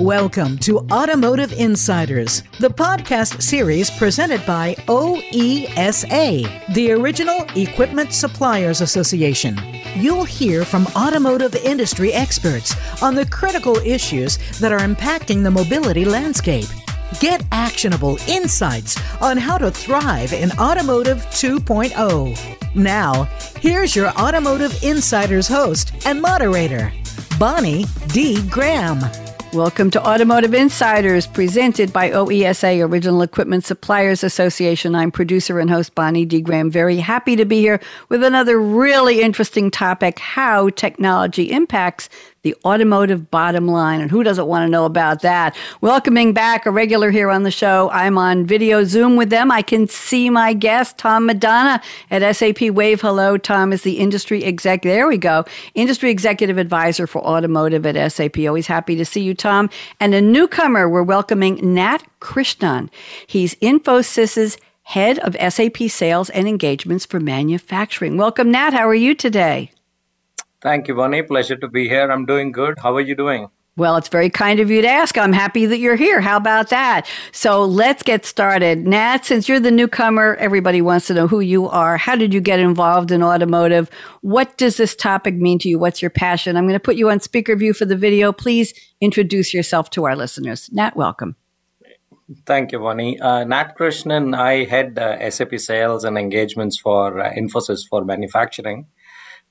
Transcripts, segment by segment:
Welcome to Automotive Insiders, the podcast series presented by OESA, the Original Equipment Suppliers Association. You'll hear from automotive industry experts on the critical issues that are impacting the mobility landscape. Get actionable insights on how to thrive in Automotive 2.0. Now, here's your Automotive Insiders host and moderator, Bonnie D. Graham. Welcome to Automotive Insiders, presented by OESA, Original Equipment Suppliers Association. I'm producer and host Bonnie D. Graham. Very happy to be here with another really interesting topic how technology impacts the automotive bottom line. And who doesn't want to know about that? Welcoming back a regular here on the show. I'm on video Zoom with them. I can see my guest, Tom Madonna at SAP Wave. Hello, Tom is the industry exec. There we go. Industry executive advisor for automotive at SAP. Always happy to see you, Tom. And a newcomer, we're welcoming Nat Krishnan. He's Infosys's head of SAP sales and engagements for manufacturing. Welcome, Nat. How are you today? Thank you, Bonnie. Pleasure to be here. I'm doing good. How are you doing? Well, it's very kind of you to ask. I'm happy that you're here. How about that? So let's get started. Nat, since you're the newcomer, everybody wants to know who you are. How did you get involved in automotive? What does this topic mean to you? What's your passion? I'm going to put you on speaker view for the video. Please introduce yourself to our listeners. Nat, welcome. Thank you, Bonnie. Uh, Nat Krishnan, I head uh, SAP sales and engagements for uh, Infosys for manufacturing.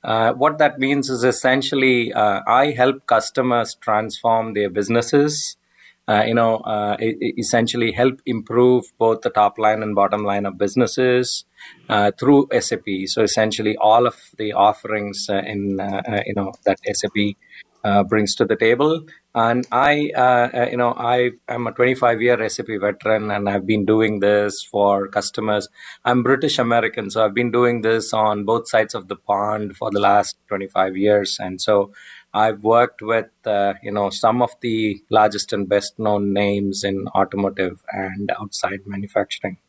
Uh, what that means is essentially uh, I help customers transform their businesses. Uh, you know, uh, essentially help improve both the top line and bottom line of businesses uh, through SAP. So essentially, all of the offerings in you know that SAP brings to the table and I, uh, uh, you know, I am a 25 year recipe veteran and I've been doing this for customers. I'm British American, so I've been doing this on both sides of the pond for the last 25 years. And so I've worked with, uh, you know, some of the largest and best known names in automotive and outside manufacturing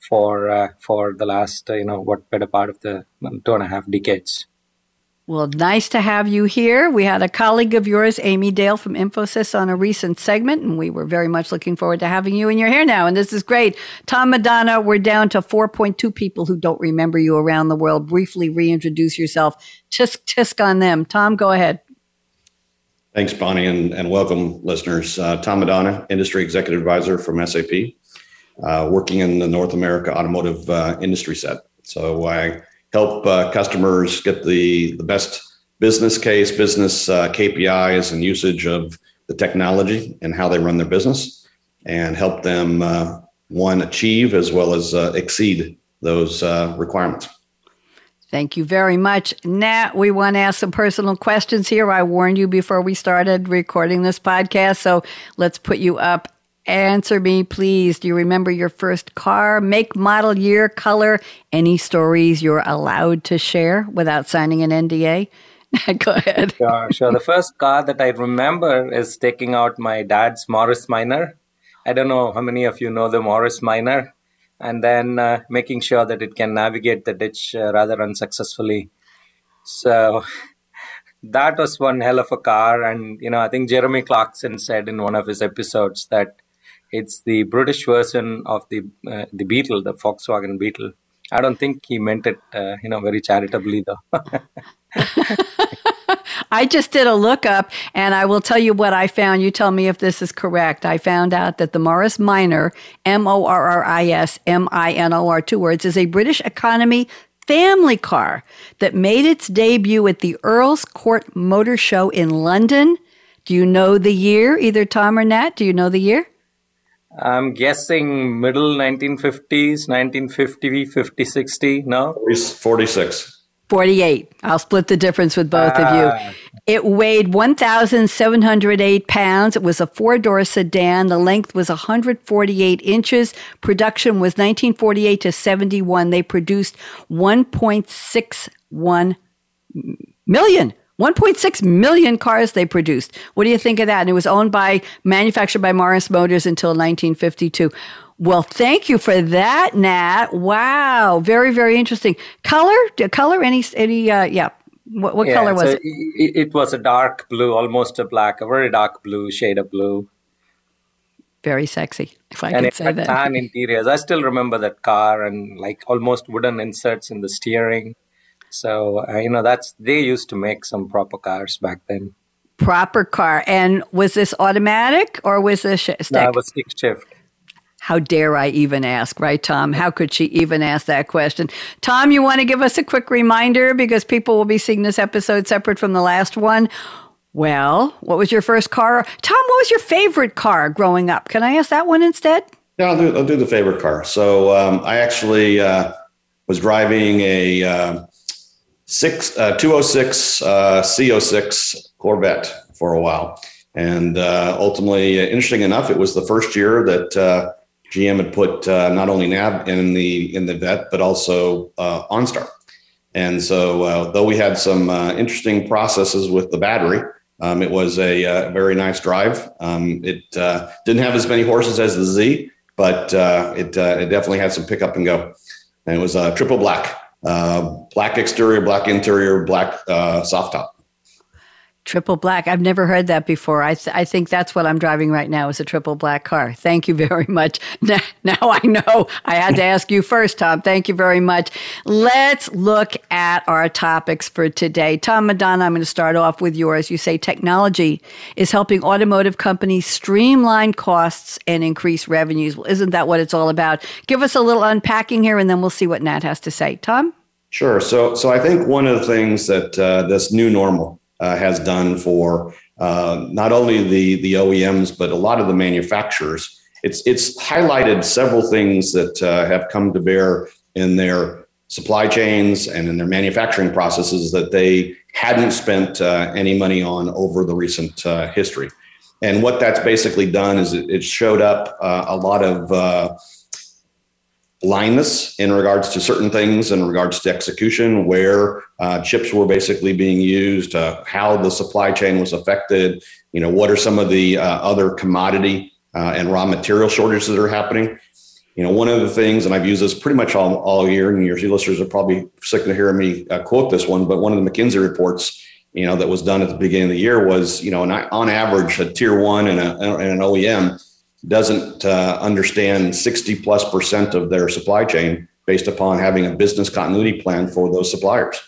for, uh, for the last, uh, you know, what better part of the two and a half decades. Well, nice to have you here. We had a colleague of yours, Amy Dale from Infosys, on a recent segment, and we were very much looking forward to having you. And you're here now, and this is great. Tom Madonna, we're down to 4.2 people who don't remember you around the world. Briefly reintroduce yourself. Tisk tisk on them. Tom, go ahead. Thanks, Bonnie, and, and welcome, listeners. Uh, Tom Madonna, Industry Executive Advisor from SAP, uh, working in the North America automotive uh, industry set. So I help uh, customers get the, the best business case, business uh, KPIs, and usage of the technology and how they run their business, and help them uh, one achieve as well as uh, exceed those uh, requirements. Thank you very much. Nat, we want to ask some personal questions here. I warned you before we started recording this podcast, so let's put you up Answer me, please. Do you remember your first car, make, model, year, color? Any stories you're allowed to share without signing an NDA? Go ahead. Sure, sure. The first car that I remember is taking out my dad's Morris Minor. I don't know how many of you know the Morris Minor, and then uh, making sure that it can navigate the ditch uh, rather unsuccessfully. So that was one hell of a car. And, you know, I think Jeremy Clarkson said in one of his episodes that it's the British version of the uh, the Beetle, the Volkswagen Beetle. I don't think he meant it, uh, you know, very charitably though. I just did a lookup and I will tell you what I found. You tell me if this is correct. I found out that the Morris Minor, M O R R I S M I N O R, two words, is a British economy family car that made its debut at the Earl's Court Motor Show in London. Do you know the year, either Tom or Nat? Do you know the year? I'm guessing middle 1950s, 1950, 50, 60, no? 46. 48. I'll split the difference with both of you. Ah. It weighed 1,708 pounds. It was a four door sedan. The length was 148 inches. Production was 1948 to 71. They produced 1.61 million 1.6 million cars they produced. What do you think of that? And it was owned by, manufactured by Morris Motors until 1952. Well, thank you for that, Nat. Wow, very, very interesting. Color, color, any, any, uh, yeah, What, what yeah, color was so it? it? It was a dark blue, almost a black, a very dark blue shade of blue. Very sexy, if I and could say that. tan interiors. I still remember that car and like almost wooden inserts in the steering. So uh, you know that's they used to make some proper cars back then. Proper car, and was this automatic or was this sh- stick? No, it was stick shift. How dare I even ask, right, Tom? How could she even ask that question? Tom, you want to give us a quick reminder because people will be seeing this episode separate from the last one. Well, what was your first car? Tom, what was your favorite car growing up? Can I ask that one instead? Yeah, I'll do, I'll do the favorite car. So um, I actually uh, was driving a uh, six, uh, 206 uh, C06 Corvette for a while. And uh, ultimately, uh, interesting enough, it was the first year that uh, GM had put uh, not only nav in the in the Vette, but also OnStar. And so, though we had some interesting processes with the battery, um, it was a, very nice drive. Um, it didn't have as many horses as the Z, but it it definitely had some pick up and go. And it was a triple black, black exterior, black interior, black uh, soft top. Triple black. I've never heard that before. I, th- I think that's what I'm driving right now is a triple black car. Thank you very much. Now, now I know I had to ask you first, Tom. Thank you very much. Let's look at our topics for today. Tom Madonna, I'm going to start off with yours. You say technology is helping automotive companies streamline costs and increase revenues. Well, isn't that what it's all about? Give us a little unpacking here, and then we'll see what Nat has to say. Tom? Sure. So, so I think one of the things that uh, this new normal uh, has done for uh, not only the the OEMs but a lot of the manufacturers. It's it's highlighted several things that uh, have come to bear in their supply chains and in their manufacturing processes that they hadn't spent uh, any money on over the recent uh, history. And what that's basically done is it, it showed up uh, a lot of blindness in regards to certain things in regards to execution where uh, chips were basically being used uh, how the supply chain was affected you know what are some of the uh, other commodity uh, and raw material shortages that are happening. You know one of the things and i've used this pretty much all, all year and your listeners are probably sick of hearing me uh, quote this one but one of the mckinsey reports you know that was done at the beginning of the year was you know on average a tier one and, a, and an oem doesn't uh, understand 60 plus percent of their supply chain based upon having a business continuity plan for those suppliers,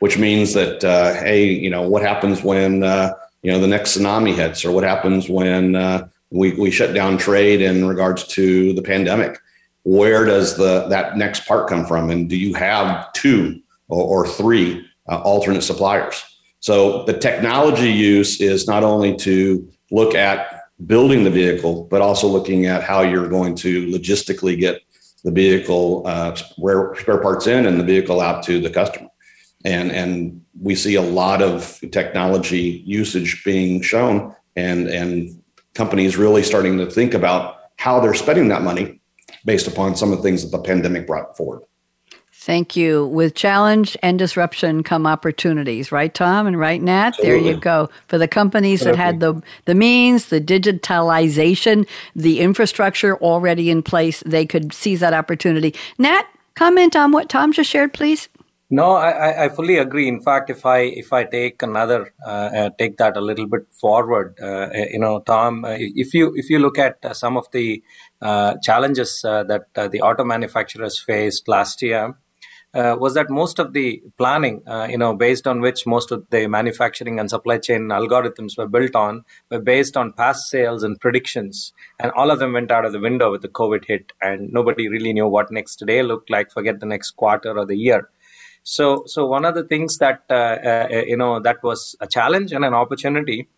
which means that, uh, hey, you know, what happens when, uh, you know, the next tsunami hits or what happens when uh, we, we shut down trade in regards to the pandemic? Where does the that next part come from? And do you have two or, or three uh, alternate suppliers? So the technology use is not only to look at building the vehicle, but also looking at how you're going to logistically get the vehicle uh, spare, spare parts in and the vehicle out to the customer. And and we see a lot of technology usage being shown, and and companies really starting to think about how they're spending that money based upon some of the things that the pandemic brought forward. Thank you. With challenge and disruption come opportunities, right, Tom? And right, Nat? Absolutely. There you go. For the companies that had the, the means, the digitalization, the infrastructure already in place, they could seize that opportunity. Nat, comment on what Tom just shared, please. No, I, I fully agree. In fact, if I if I take another uh, uh, take that a little bit forward, uh, you know, Tom, uh, if you if you look at uh, some of the uh, challenges that the auto manufacturers faced last year, uh, was that most of the planning, uh, you know, based on which most of the manufacturing and supply chain algorithms were built on, were based on past sales and predictions, and all of them went out of the window with the COVID hit, and nobody really knew what next day looked like. Forget the next quarter or the year. So, so one of the things that uh, uh you know that was a challenge and an opportunity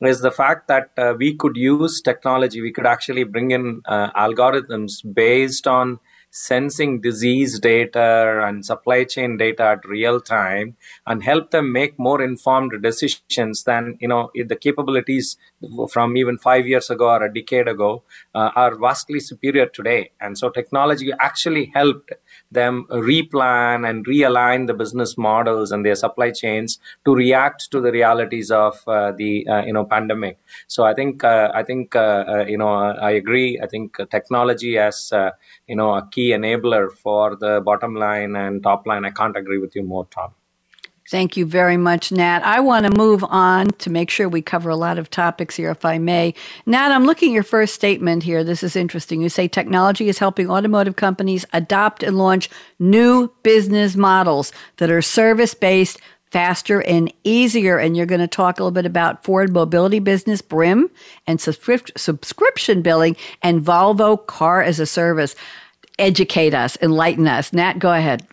is the fact that uh, we could use technology. We could actually bring in uh, algorithms based on sensing disease data and supply chain data at real time and help them make more informed decisions than you know the capabilities from even five years ago or a decade ago uh, are vastly superior today. And so technology actually helped them replan and realign the business models and their supply chains to react to the realities of uh, the uh, you know pandemic. So i think uh, i think uh, uh, you know i agree. I think technology as you know a key enabler for the bottom line and top line. I can't agree with you more tom Thank you very much, Nat. I want to move on to make sure we cover a lot of topics here, if I may. Nat, I'm looking at your first statement here. This is interesting. You say technology is helping automotive companies adopt and launch new business models that are service based, faster, and easier. And you're going to talk a little bit about Ford Mobility Business, BRIM, and subscript- subscription billing, and Volvo Car as a Service. Educate us, enlighten us. Nat, go ahead.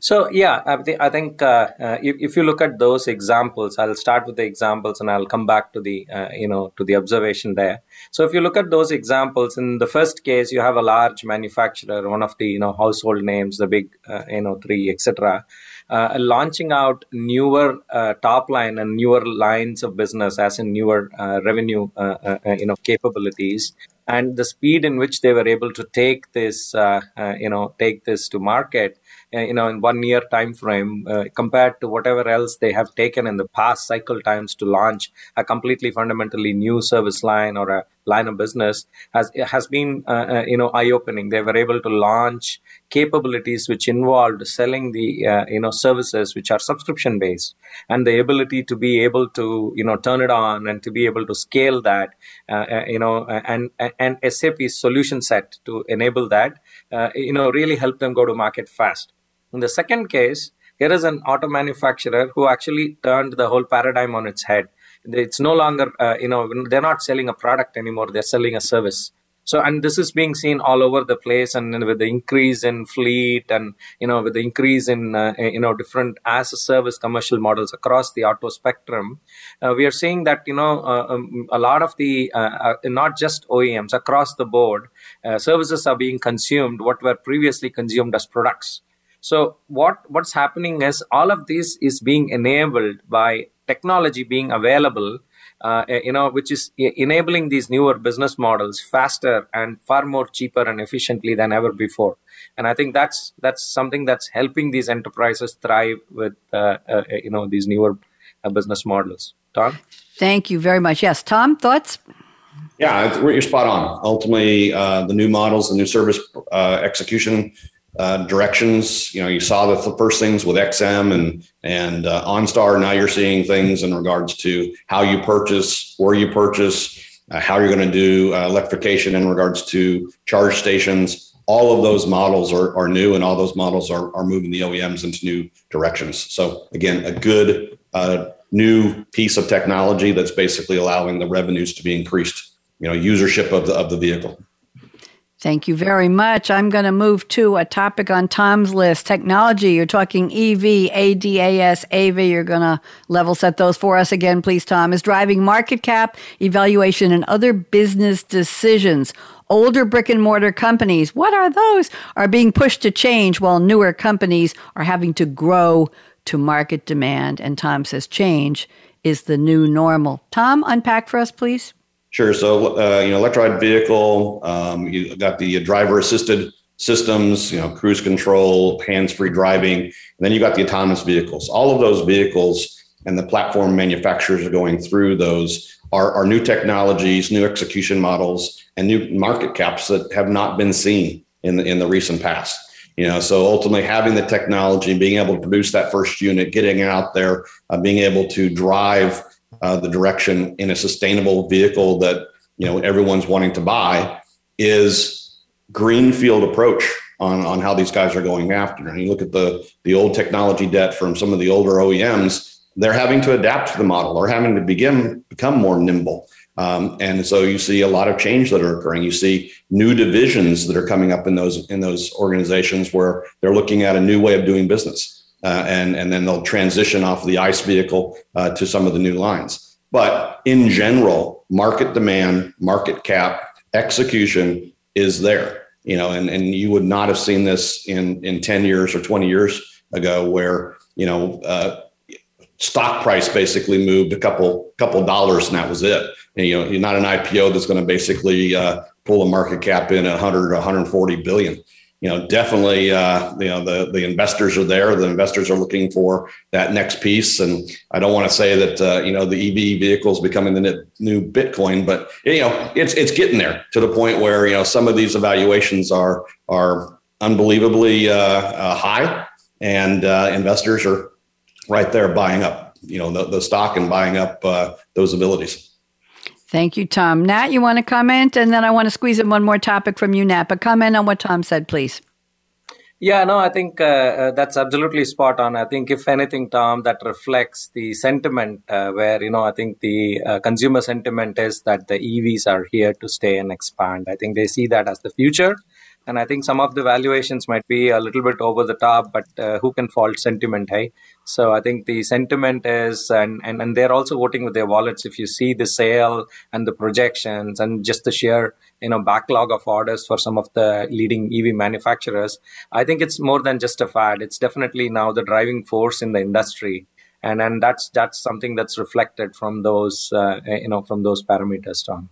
So yeah, I, th- I think uh, uh, if, if you look at those examples, I'll start with the examples and I'll come back to the uh, you know to the observation there. So if you look at those examples, in the first case, you have a large manufacturer, one of the you know household names, the big uh, you know three, etc. Uh, launching out newer uh, top line and newer lines of business, as in newer revenue you know capabilities, and the speed in which they were able to take this you know take this to market uh, you know in one year time frame uh, compared to whatever else they have taken in the past cycle times to launch a completely fundamentally new service line or a line of business has has been uh, uh, you know eye opening they were able to launch capabilities which involved selling the uh, you know services which are subscription based and the ability to be able to you know turn it on and to be able to scale that uh, you know and and SAP's solution set to enable that you know really help them go to market fast in the second case, here is an auto manufacturer who actually turned the whole paradigm on its head. It's no longer, uh, you know, they're not selling a product anymore, they're selling a service. So, and this is being seen all over the place, and with the increase in fleet, and you know, with the increase in uh, you know different as a service commercial models across the auto spectrum, uh, we are seeing that you know uh, um, a lot of the uh, uh, not just OEMs across the board, uh, services are being consumed what were previously consumed as products. So what what's happening is all of this is being enabled by technology being available, uh, you know, which is enabling these newer business models faster and far more cheaper and efficiently than ever before. And I think that's that's something that's helping these enterprises thrive with uh, uh, you know these newer uh, business models. Tom, thank you very much. Yes, Tom, thoughts. Yeah, you're spot on. Ultimately, uh, the new models, the new service uh, execution uh, directions. You know, you saw the first things with XM and and uh, OnStar. Now you're seeing things in regards to how you purchase, where you purchase, uh, how you're going to do uh, electrification in regards to charge stations. All of those models are, are new, and all those models are, are moving the OEMs into new directions. So again, a good uh, new piece of technology that's basically allowing the revenues to be increased. You know, usership of the of the vehicle. Thank you very much. I'm going to move to a topic on Tom's list technology. You're talking EV, ADAS, AV. You're going to level set those for us again, please, Tom. Is driving market cap, evaluation, and other business decisions. Older brick and mortar companies, what are those? Are being pushed to change while newer companies are having to grow to market demand. And Tom says change is the new normal. Tom, unpack for us, please. Sure. So, uh, you know, electrified vehicle, um, you got the driver assisted systems, you know, cruise control, hands free driving. And then you got the autonomous vehicles. All of those vehicles and the platform manufacturers are going through those are, are new technologies, new execution models, and new market caps that have not been seen in the, in the recent past. You know, so ultimately having the technology, and being able to produce that first unit, getting out there, uh, being able to drive uh, the direction in a sustainable vehicle that you know everyone's wanting to buy is greenfield approach on on how these guys are going after. And you look at the the old technology debt from some of the older OEMs, they're having to adapt to the model or having to begin become more nimble. Um, and so you see a lot of change that are occurring. You see new divisions that are coming up in those in those organizations where they're looking at a new way of doing business uh, and and then they'll transition off the ICE vehicle uh, to some of the new lines. But in general, market demand, market cap, execution is there. You know, and and you would not have seen this in in ten years or twenty years ago, where you know. Uh, stock price basically moved a couple couple dollars and that was it. And, you know, you're not an IPO that's going to basically uh, pull a market cap in at 100 140 billion you know, definitely, uh, you know, the the investors are there. The investors are looking for that next piece, and I don't want to say that uh, you know the EV vehicles becoming the new Bitcoin, but you know, it's it's getting there to the point where you know some of these evaluations are are unbelievably uh, uh high, and uh, investors are right there buying up, you know, the, the stock and buying up uh, those abilities. Thank you, Tom. Nat, you want to comment? And then I want to squeeze in one more topic from you, Nat, but comment on what Tom said, please. Yeah, no, I think uh, uh, that's absolutely spot on. I think, if anything, Tom, that reflects the sentiment uh, where, you know, I think the uh, consumer sentiment is that the EVs are here to stay and expand. I think they see that as the future. And I think some of the valuations might be a little bit over the top, but uh, who can fault sentiment, hey? So I think the sentiment is, and, and, and they're also voting with their wallets. If you see the sale and the projections and just the sheer, you know, backlog of orders for some of the leading EV manufacturers, I think it's more than just a fad. It's definitely now the driving force in the industry. And, and that's, that's something that's reflected from those, uh, you know, from those parameters, Tom.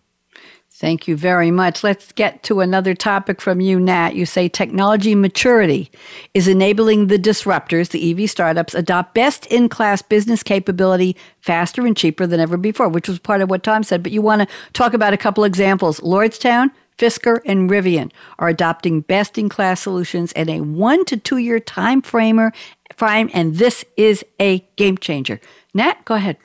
Thank you very much. Let's get to another topic from you, Nat. You say technology maturity is enabling the disruptors, the EV startups, adopt best in class business capability faster and cheaper than ever before, which was part of what Tom said. But you want to talk about a couple examples. Lordstown, Fisker, and Rivian are adopting best in class solutions in a one to two year time framer frame, and this is a game changer. Nat, go ahead.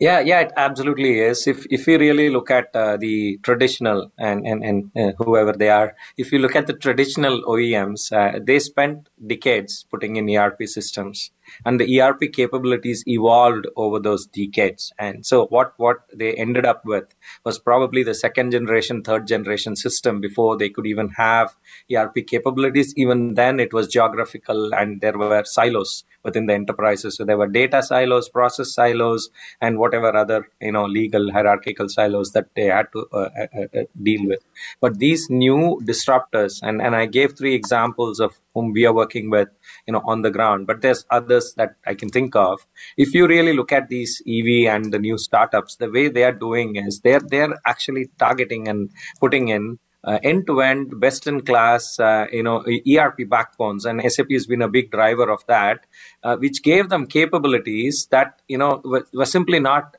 Yeah, yeah, it absolutely is. If if we really look at uh, the traditional and and and uh, whoever they are, if you look at the traditional OEMs, uh, they spent decades putting in ERP systems and the ERP capabilities evolved over those decades. And so what, what they ended up with was probably the second generation, third generation system before they could even have ERP capabilities. Even then it was geographical and there were silos within the enterprises. So there were data silos, process silos, and whatever other, you know, legal hierarchical silos that they had to uh, uh, uh, deal with. But these new disruptors, and, and I gave three examples of whom we are working with, you know, on the ground, but there's others that I can think of. If you really look at these EV and the new startups, the way they are doing is they're, they're actually targeting and putting in uh, end-to-end best-in-class uh, you know erp backbones and sap has been a big driver of that uh, which gave them capabilities that you know were, were simply not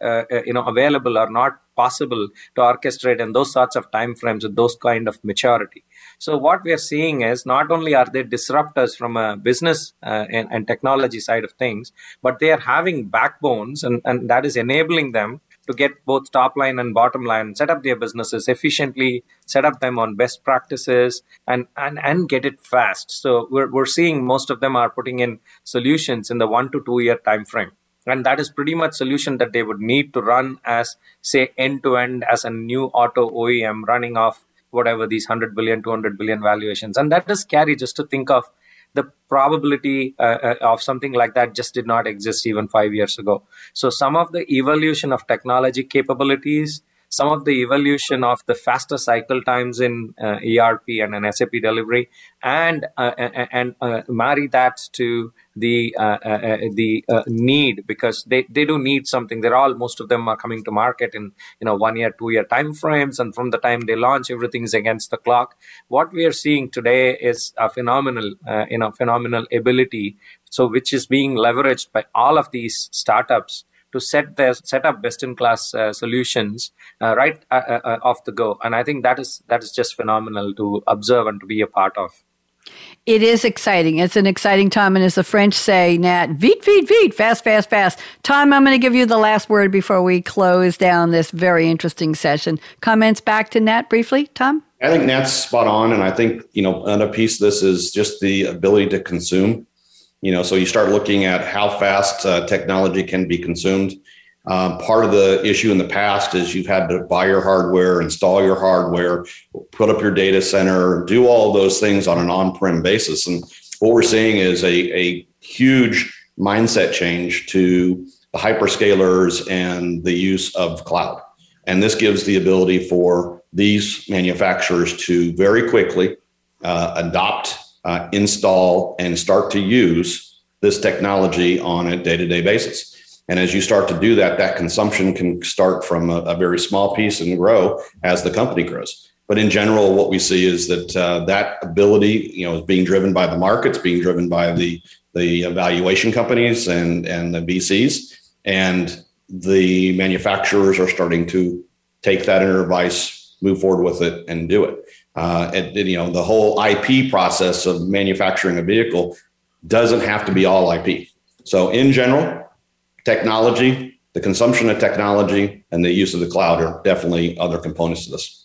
you know available or not possible to orchestrate in those sorts of time frames with those kind of maturity. So what we are seeing is not only are they disruptors from a business uh, and, and, technology side of things, but they are having backbones and, and that is enabling them to get both top line and bottom line, set up their businesses efficiently, set up them on best practices and, and, and get it fast. So we're, we're seeing most of them are putting in solutions in the one to two year time frame and that is pretty much solution that they would need to run as say end to end as a new auto OEM running off whatever these 100 billion 200 billion valuations and that is scary just to think of the probability uh, uh, of something like that just did not exist even 5 years ago. So some of the evolution of technology capabilities some of the evolution of the faster cycle times in uh, ERP and an SAP delivery, and uh, and uh, marry that to the uh, uh, uh, the need because they, they do need something. They're all most of them are coming to market in you know one year, two year time frames, and from the time they launch, everything is against the clock. What we are seeing today is a phenomenal you know phenomenal ability. So which is being leveraged by all of these startups to set their set up best in class uh, solutions uh, right uh, uh, off the go and i think that is that is just phenomenal to observe and to be a part of it is exciting. It's an exciting time. And as the French say, Nat, vite, vite, vite, fast, fast, fast. Tom, I'm going to give you the last word before we close down this very interesting session. Comments back to Nat briefly, Tom? I think Nat's spot on. And I think, you know, another piece of this is just the ability to consume. You know, so you start looking at how fast uh, technology can be consumed. Um, part of the issue in the past is you've had to buy your hardware, install your hardware, put up your data center, do all those things on an on-prem basis. And what we're seeing is a, a huge mindset change to the hyperscalers and the use of cloud. And this gives the ability for these manufacturers to very quickly uh, adopt, uh, install, and start to use this technology on a day to day basis. And as you start to do that, that consumption can start from a, a very small piece and grow as the company grows. But in general, what we see is that uh, that ability, you know, is being driven by the markets, being driven by the the evaluation companies and and the VCs, and the manufacturers are starting to take that advice, move forward with it, and do it. Uh, and, you know, the whole IP process of manufacturing a vehicle doesn't have to be all IP. So in general, technology, the consumption of technology, and the use of the cloud are definitely other components of this.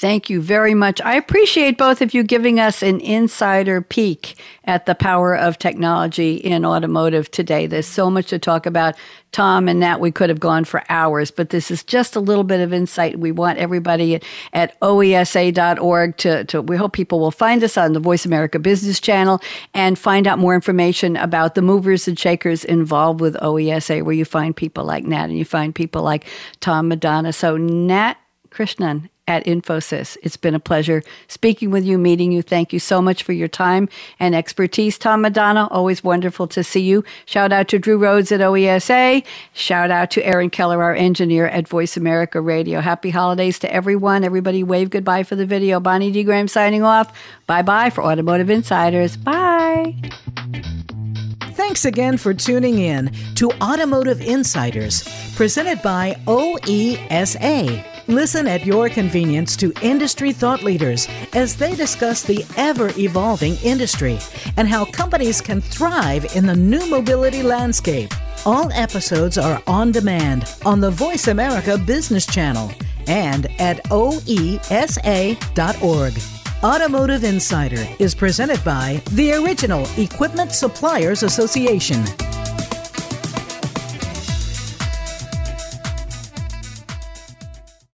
Thank you very much. I appreciate both of you giving us an insider peek at the power of technology in automotive today. There's so much to talk about. Tom and Nat, we could have gone for hours, but this is just a little bit of insight. We want everybody at, oesa.org to, to, we hope people will find us on the Voice America Business Channel and find out more information about the movers and shakers involved with OESA, where you find people like Nat and you find people like Tom Madonna. So, Nat Krishnan, at Infosys. It's been a pleasure speaking with you, meeting you. Thank you so much for your time and expertise. Tom Madonna, always wonderful to see you. Shout out to Drew Rhodes at OESA. Shout out to Aaron Keller, our engineer at Voice America Radio. Happy holidays to everyone. Everybody wave goodbye for the video. Bonnie D. Graham signing off. Bye bye for Automotive Insiders. Bye. Thanks again for tuning in to Automotive Insiders, presented by OESA. Listen at your convenience to industry thought leaders as they discuss the ever evolving industry and how companies can thrive in the new mobility landscape. All episodes are on demand on the Voice America Business Channel and at oesa.org. Automotive Insider is presented by the Original Equipment Suppliers Association.